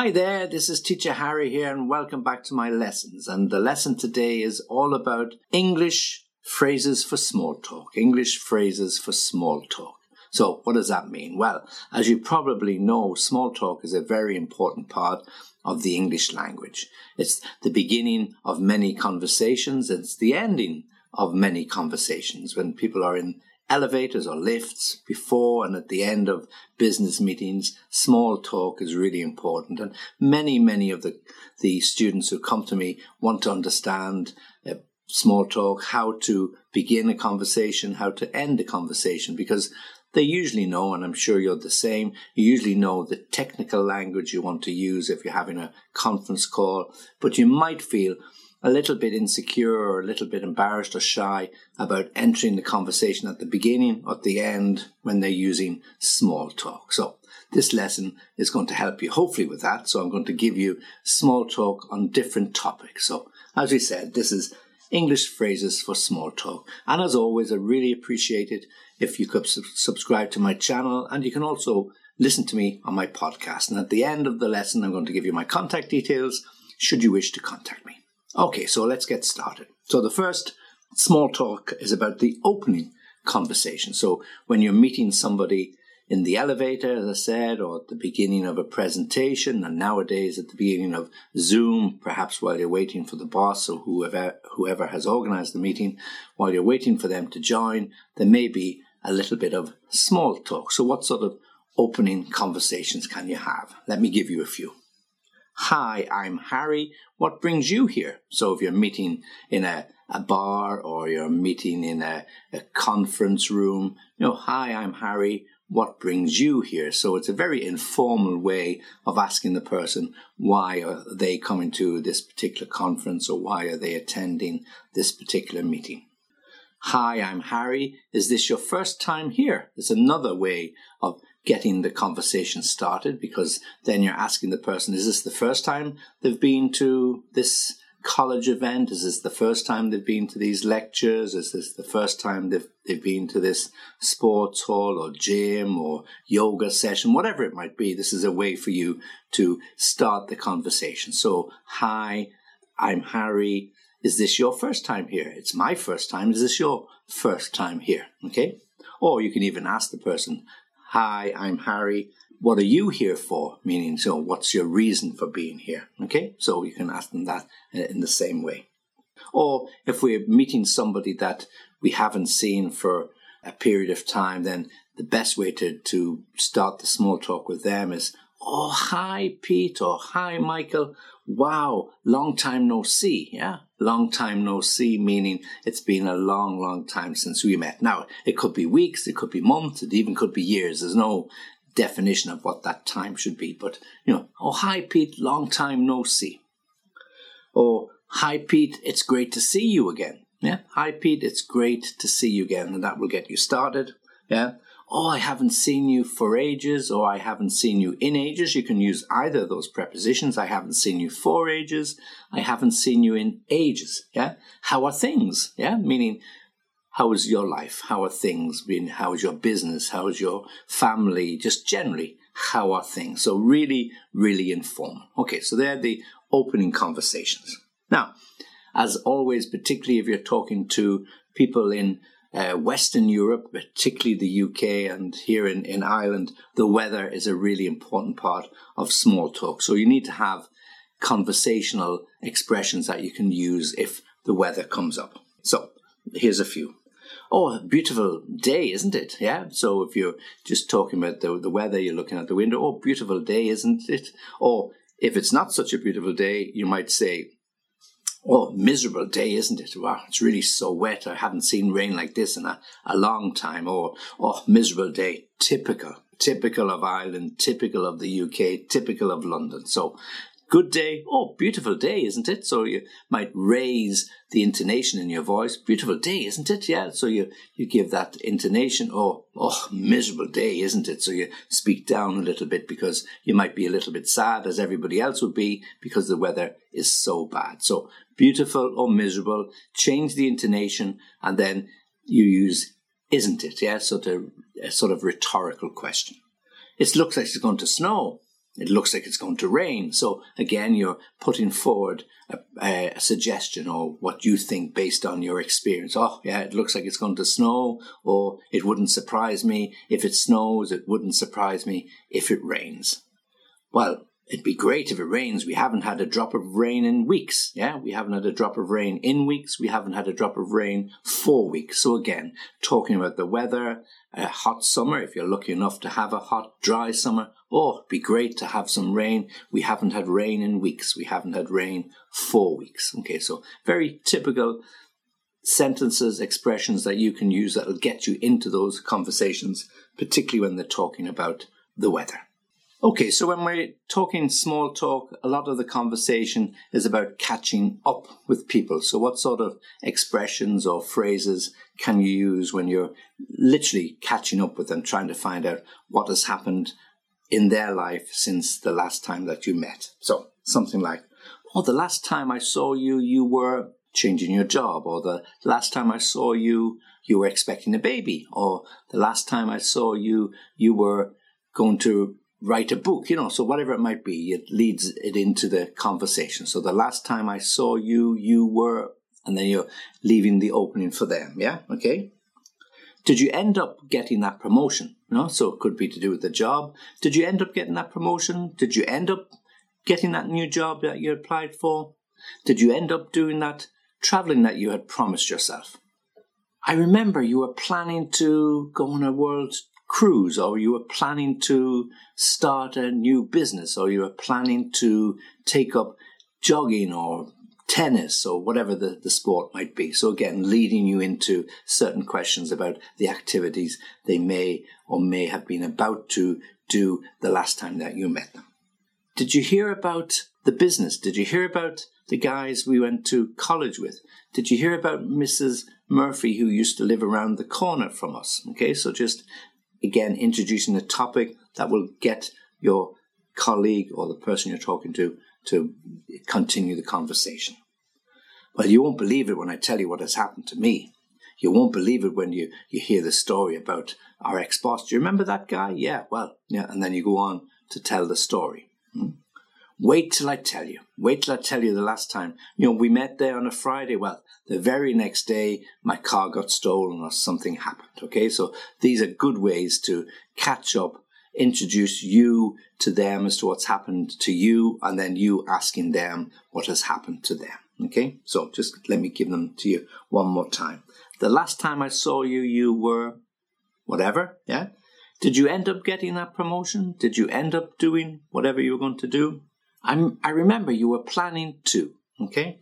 Hi there, this is Teacher Harry here, and welcome back to my lessons. And the lesson today is all about English phrases for small talk. English phrases for small talk. So, what does that mean? Well, as you probably know, small talk is a very important part of the English language. It's the beginning of many conversations, it's the ending of many conversations. When people are in elevators or lifts before and at the end of business meetings. Small talk is really important. And many, many of the, the students who come to me want to understand uh, small talk, how to begin a conversation, how to end a conversation, because they usually know, and I'm sure you're the same, you usually know the technical language you want to use if you're having a conference call, but you might feel a little bit insecure or a little bit embarrassed or shy about entering the conversation at the beginning or at the end when they're using small talk. So this lesson is going to help you hopefully with that. So I'm going to give you small talk on different topics. So as we said, this is English phrases for small talk. And as always, I really appreciate it if you could subscribe to my channel and you can also listen to me on my podcast. And at the end of the lesson, I'm going to give you my contact details should you wish to contact me. Okay, so let's get started. So the first small talk is about the opening conversation. So when you're meeting somebody in the elevator, as I said, or at the beginning of a presentation, and nowadays at the beginning of Zoom, perhaps while you're waiting for the boss or whoever, whoever has organized the meeting, while you're waiting for them to join, there may be a little bit of small talk. So what sort of opening conversations can you have? Let me give you a few. Hi, I'm Harry. What brings you here? So if you're meeting in a, a bar or you're meeting in a, a conference room, you know, hi, I'm Harry. What brings you here? So it's a very informal way of asking the person why are they coming to this particular conference or why are they attending this particular meeting. Hi, I'm Harry. Is this your first time here? It's another way of getting the conversation started because then you're asking the person, is this the first time they've been to this college event? Is this the first time they've been to these lectures? Is this the first time they've, they've been to this sports hall or gym or yoga session? Whatever it might be, this is a way for you to start the conversation. So, hi, I'm Harry. Is this your first time here? It's my first time. Is this your first time here? Okay. Or you can even ask the person, Hi, I'm Harry. What are you here for? Meaning, so what's your reason for being here? Okay, so you can ask them that uh, in the same way. Or if we're meeting somebody that we haven't seen for a period of time, then the best way to, to start the small talk with them is, Oh, hi, Pete, or hi, Michael. Wow, long time no see. Yeah, long time no see, meaning it's been a long, long time since we met. Now, it could be weeks, it could be months, it even could be years. There's no definition of what that time should be. But, you know, oh, hi, Pete, long time no see. Or, hi, Pete, it's great to see you again. Yeah, hi, Pete, it's great to see you again. And that will get you started. Yeah oh, I haven't seen you for ages, or I haven't seen you in ages. You can use either of those prepositions. I haven't seen you for ages. I haven't seen you in ages. Yeah. How are things? Yeah. Meaning, how is your life? How are things? Been? How is your business? How is your family? Just generally, how are things? So really, really informal. Okay. So they're the opening conversations. Now, as always, particularly if you're talking to people in uh, Western Europe, particularly the UK and here in, in Ireland, the weather is a really important part of small talk. So you need to have conversational expressions that you can use if the weather comes up. So here's a few. Oh, beautiful day, isn't it? Yeah. So if you're just talking about the, the weather, you're looking at the window. Oh, beautiful day, isn't it? Or if it's not such a beautiful day, you might say, Oh, miserable day, isn't it? Wow, it's really so wet. I haven't seen rain like this in a, a long time. Or, oh, miserable day. Typical. Typical of Ireland, typical of the UK, typical of London. So good day. Oh, beautiful day, isn't it? So you might raise the intonation in your voice. Beautiful day, isn't it? Yeah. So you, you give that intonation. Oh, oh, miserable day, isn't it? So you speak down a little bit because you might be a little bit sad as everybody else would be because the weather is so bad. So beautiful or miserable, change the intonation and then you use isn't it? Yeah. So to a sort of rhetorical question. It looks like it's going to snow. It looks like it's going to rain. So again, you're putting forward a, a, suggestion or what you think based on your experience. Oh, yeah, it looks like it's going to snow, or it wouldn't surprise me if it snows. It wouldn't surprise me if it rains. Well, it'd be great if it rains. We haven't had a drop of rain in weeks. Yeah, we haven't had a drop of rain in weeks. We haven't had a drop of rain for weeks. So again, talking about the weather, a hot summer, if you're lucky enough to have a hot, dry summer, oh, it'd be great to have some rain. We haven't had rain in weeks. We haven't had rain for weeks. Okay, so very typical sentences, expressions that you can use that'll get you into those conversations, particularly when they're talking about the weather. Okay, so when we're talking small talk, a lot of the conversation is about catching up with people. So, what sort of expressions or phrases can you use when you're literally catching up with them, trying to find out what has happened in their life since the last time that you met? So, something like, Oh, the last time I saw you, you were changing your job, or the last time I saw you, you were expecting a baby, or the last time I saw you, you were going to write a book, you know, so whatever it might be, it leads it into the conversation. So the last time I saw you, you were, and then you're leaving the opening for them. Yeah. Okay. Did you end up getting that promotion? No, so it could be to do with the job. Did you end up getting that promotion? Did you end up getting that new job that you applied for? Did you end up doing that traveling that you had promised yourself? I remember you were planning to go on a world cruise or you were planning to start a new business or you were planning to take up jogging or tennis or whatever the, the sport might be. So again, leading you into certain questions about the activities they may or may have been about to do the last time that you met them. Did you hear about the business? Did you hear about the guys we went to college with? Did you hear about Mrs. Murphy who used to live around the corner from us? Okay, so just again, introducing a topic that will get your colleague or the person you're talking to to continue the conversation. Well, you won't believe it when I tell you what has happened to me. You won't believe it when you, you hear the story about our ex boss. Do you remember that guy? Yeah, well, yeah. And then you go on to tell the story. Hmm? Wait till I tell you. Wait till I tell you the last time. You know, we met there on a Friday. Well, the very next day, my car got stolen or something happened. Okay. So these are good ways to catch up, introduce you to them as to what's happened to you, and then you asking them what has happened to them. Okay. So just let me give them to you one more time. The last time I saw you, you were whatever. Yeah. Did you end up getting that promotion? Did you end up doing whatever you were going to do? I'm, I remember you were planning to, okay?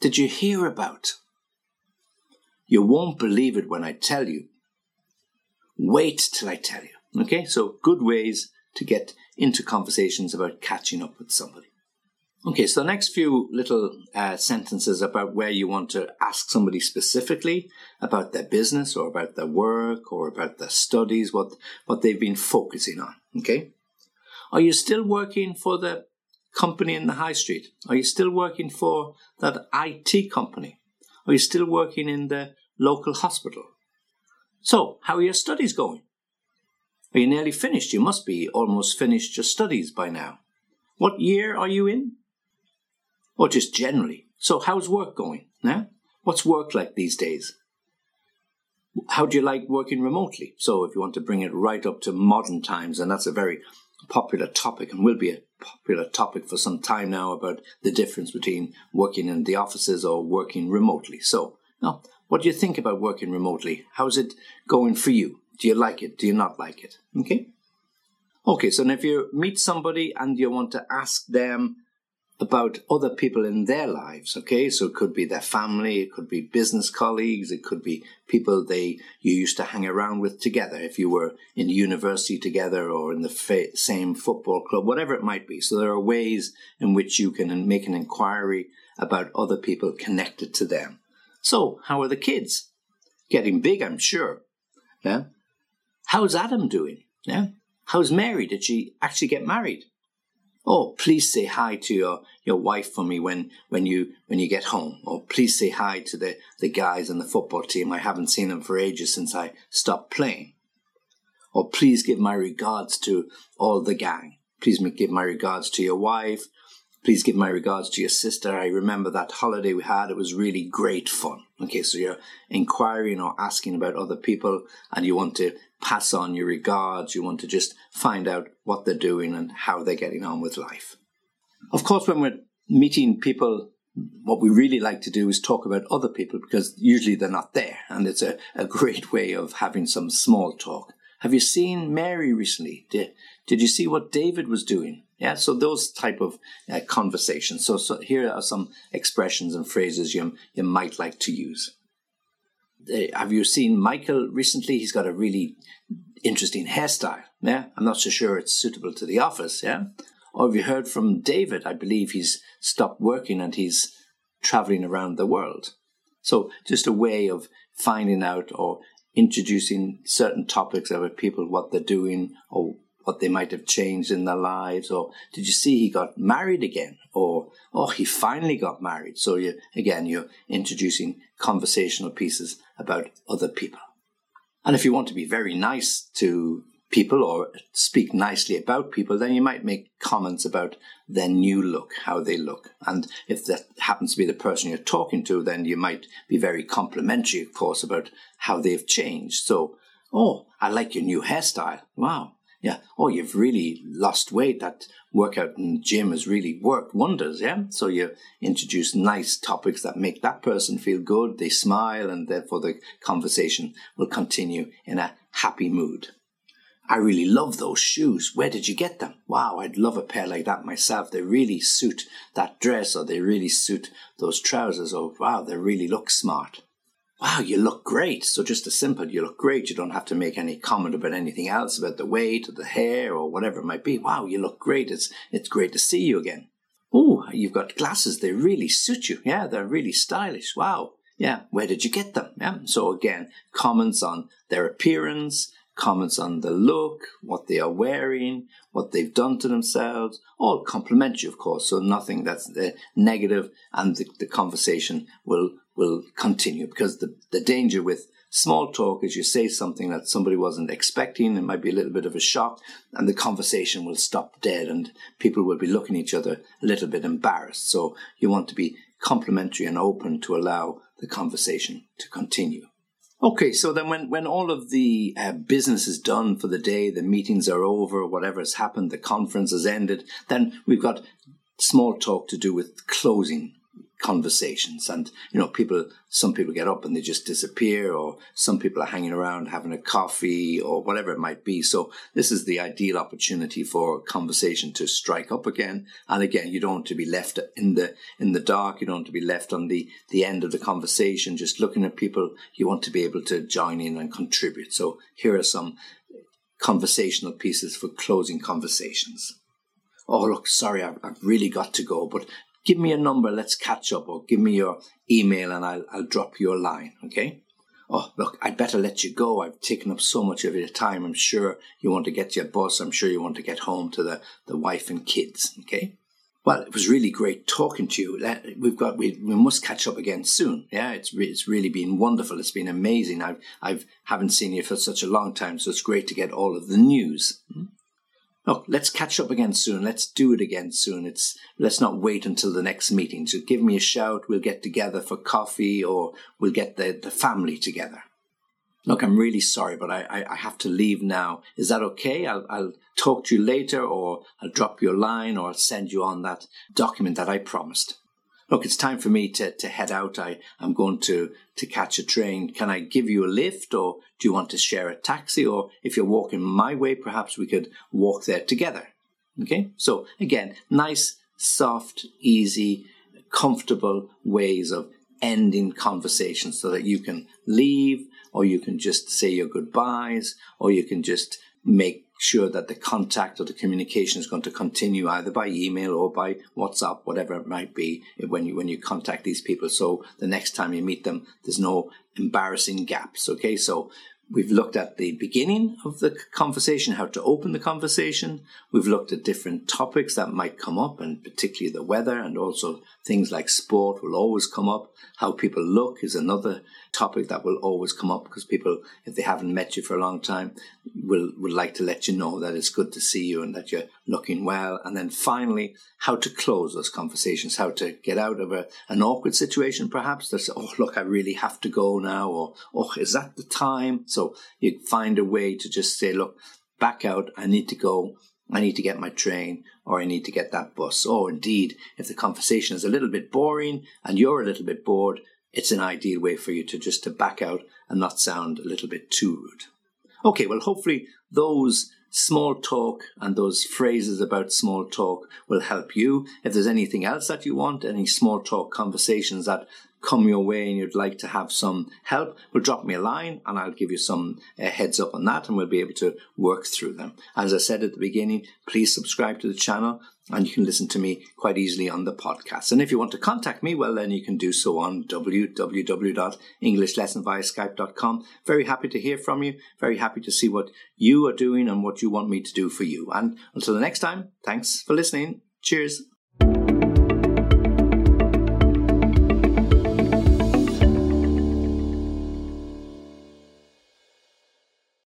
Did you hear about? You won't believe it when I tell you. Wait till I tell you. Okay, so good ways to get into conversations about catching up with somebody. Okay, so the next few little uh, sentences about where you want to ask somebody specifically about their business or about their work or about their studies, what, what they've been focusing on. Okay? Are you still working for the company in the high street? Are you still working for that IT company? Are you still working in the local hospital? So, how are your studies going? Are you nearly finished? You must be almost finished your studies by now. What year are you in? Or just generally. So, how's work going? Yeah? What's work like these days? How do you like working remotely? So, if you want to bring it right up to modern times, and that's a very popular topic and will be a popular topic for some time now about the difference between working in the offices or working remotely. So, now, what do you think about working remotely? How's it going for you? Do you like it? Do you not like it? Okay. Okay, so if you meet somebody and you want to ask them about other people in their lives. Okay, so it could be their family, it could be business colleagues, it could be people they you used to hang around with together if you were in university together or in the fa- same football club, whatever it might be. So there are ways in which you can make an inquiry about other people connected to them. So, how are the kids? Getting big, I'm sure. Yeah. How's Adam doing? Yeah. How's Mary? Did she actually get married? Oh, please say hi to your, your wife for me when, when you when you get home. Or please say hi to the, the guys on the football team. I haven't seen them for ages since I stopped playing. Or please give my regards to all the gang. please give my regards to your wife. Please give my regards to your sister. I remember that holiday we had. It was really great fun. Okay, so you're inquiring or asking about other people and you want to pass on your regards. You want to just find out what they're doing and how they're getting on with life. Of course, when we're meeting people, what we really like to do is talk about other people because usually they're not there. And it's a, a great way of having some small talk. Have you seen Mary recently? Did, did you see what David was doing? Yeah, so those type of uh, conversations. So, so here are some expressions and phrases you, you might like to use. Uh, have you seen Michael recently? He's got a really interesting hairstyle. Yeah, I'm not so sure it's suitable to the office. Yeah, or have you heard from David? I believe he's stopped working and he's traveling around the world. So just a way of finding out or introducing certain topics about people, what they're doing, or what they might have changed in their lives, or did you see he got married again, or oh he finally got married. So you again you're introducing conversational pieces about other people. And if you want to be very nice to people or speak nicely about people, then you might make comments about their new look, how they look. And if that happens to be the person you're talking to, then you might be very complimentary, of course, about how they've changed. So, oh, I like your new hairstyle. Wow. Yeah. Oh, you've really lost weight. That workout in the gym has really worked wonders. Yeah. So you introduce nice topics that make that person feel good. They smile and therefore the conversation will continue in a happy mood. I really love those shoes. Where did you get them? Wow, I'd love a pair like that myself. They really suit that dress or they really suit those trousers or wow, they really look smart wow, you look great. So just a simple, you look great. You don't have to make any comment about anything else, about the weight or the hair or whatever it might be. Wow, you look great. It's, it's great to see you again. Oh, you've got glasses. They really suit you. Yeah, they're really stylish. Wow. Yeah, where did you get them? Yeah. So again, comments on their appearance, comments on the look, what they are wearing, what they've done to themselves, all complimentary, of course. So nothing that's negative, and the, the conversation will will continue because the, the danger with small talk is you say something that somebody wasn't expecting. It might be a little bit of a shock and the conversation will stop dead and people will be looking at each other a little bit embarrassed. So you want to be complimentary and open to allow the conversation to continue. Okay, so then when, when all of the uh, business is done for the day, the meetings are over, whatever has happened, the conference has ended, then we've got small talk to do with closing conversations. And you know people some people get up and they just disappear or some people are hanging around having a coffee or whatever it might be. So this is the ideal opportunity for conversation to strike up again. And again you don't want to be left in the in the dark. You don't want to be left on the the end of the conversation just looking at people. You want to be able to join in and contribute. So here are some conversational pieces for closing conversations. Oh look sorry I've, I've, really got to go but give me a number, let's catch up, or give me your email and I'll, I'll drop you a line, okay? Oh, look, I'd better let you go. I've taken up so much of your time. I'm sure you want to get to your bus. I'm sure you want to get home to the, the wife and kids, okay? Well, it was really great talking to you. We've got we, we must catch up again soon. Yeah, it's re, it's really been wonderful. It's been amazing. I've I've haven't seen you for such a long time, so it's great to get all of the news. Hmm? Look, let's catch up again soon. Let's do it again soon. It's let's not wait until the next meeting. So give me a shout. We'll get together for coffee, or we'll get the, the family together. Look, I'm really sorry, but I, I, have to leave now. Is that okay? I'll, I'll talk to you later, or I'll drop you a line, or I'll send you on that document that I promised look, it's time for me to, to head out. I, I'm going to, to catch a train. Can I give you a lift or do you want to share a taxi? Or if you're walking my way, perhaps we could walk there together. Okay. So again, nice, soft, easy, comfortable ways of ending conversations so that you can leave or you can just say your goodbyes or you can just make sure that the contact or the communication is going to continue either by email or by WhatsApp, whatever it might be, eh, when you when you contact these people. So the next time you meet them, there's no embarrassing gaps. Okay, so We've looked at the beginning of the conversation, how to open the conversation. We've looked at different topics that might come up, and particularly the weather, and also things like sport will always come up. How people look is another topic that will always come up because people, if they haven't met you for a long time, will would like to let you know that it's good to see you and that you're looking well. And then finally, how to close those conversations, how to get out of a, an awkward situation, perhaps. That's oh look, I really have to go now, or oh, is that the time? So you find a way to just say, look, back out. I need to go. I need to get my train or I need to get that bus. Or indeed, if the conversation is a little bit boring and you're a little bit bored, it's an ideal way for you to just to back out and not sound a little bit too rude. Okay, well, hopefully those small talk and those phrases about small talk will help you. If there's anything else that you want, any small talk conversations that come your way and you'd like to have some help, well, drop me a line and I'll give you some uh, heads up on that and we'll be able to work through them. As I said at the beginning, please subscribe to the channel and you can listen to me quite easily on the podcast. And if you want to contact me, well, then you can do so on www.englishlessonviaskype.com. Very happy to hear from you. Very happy to see what you are doing and what you want me to do for you. And until the next time, thanks for listening. Cheers.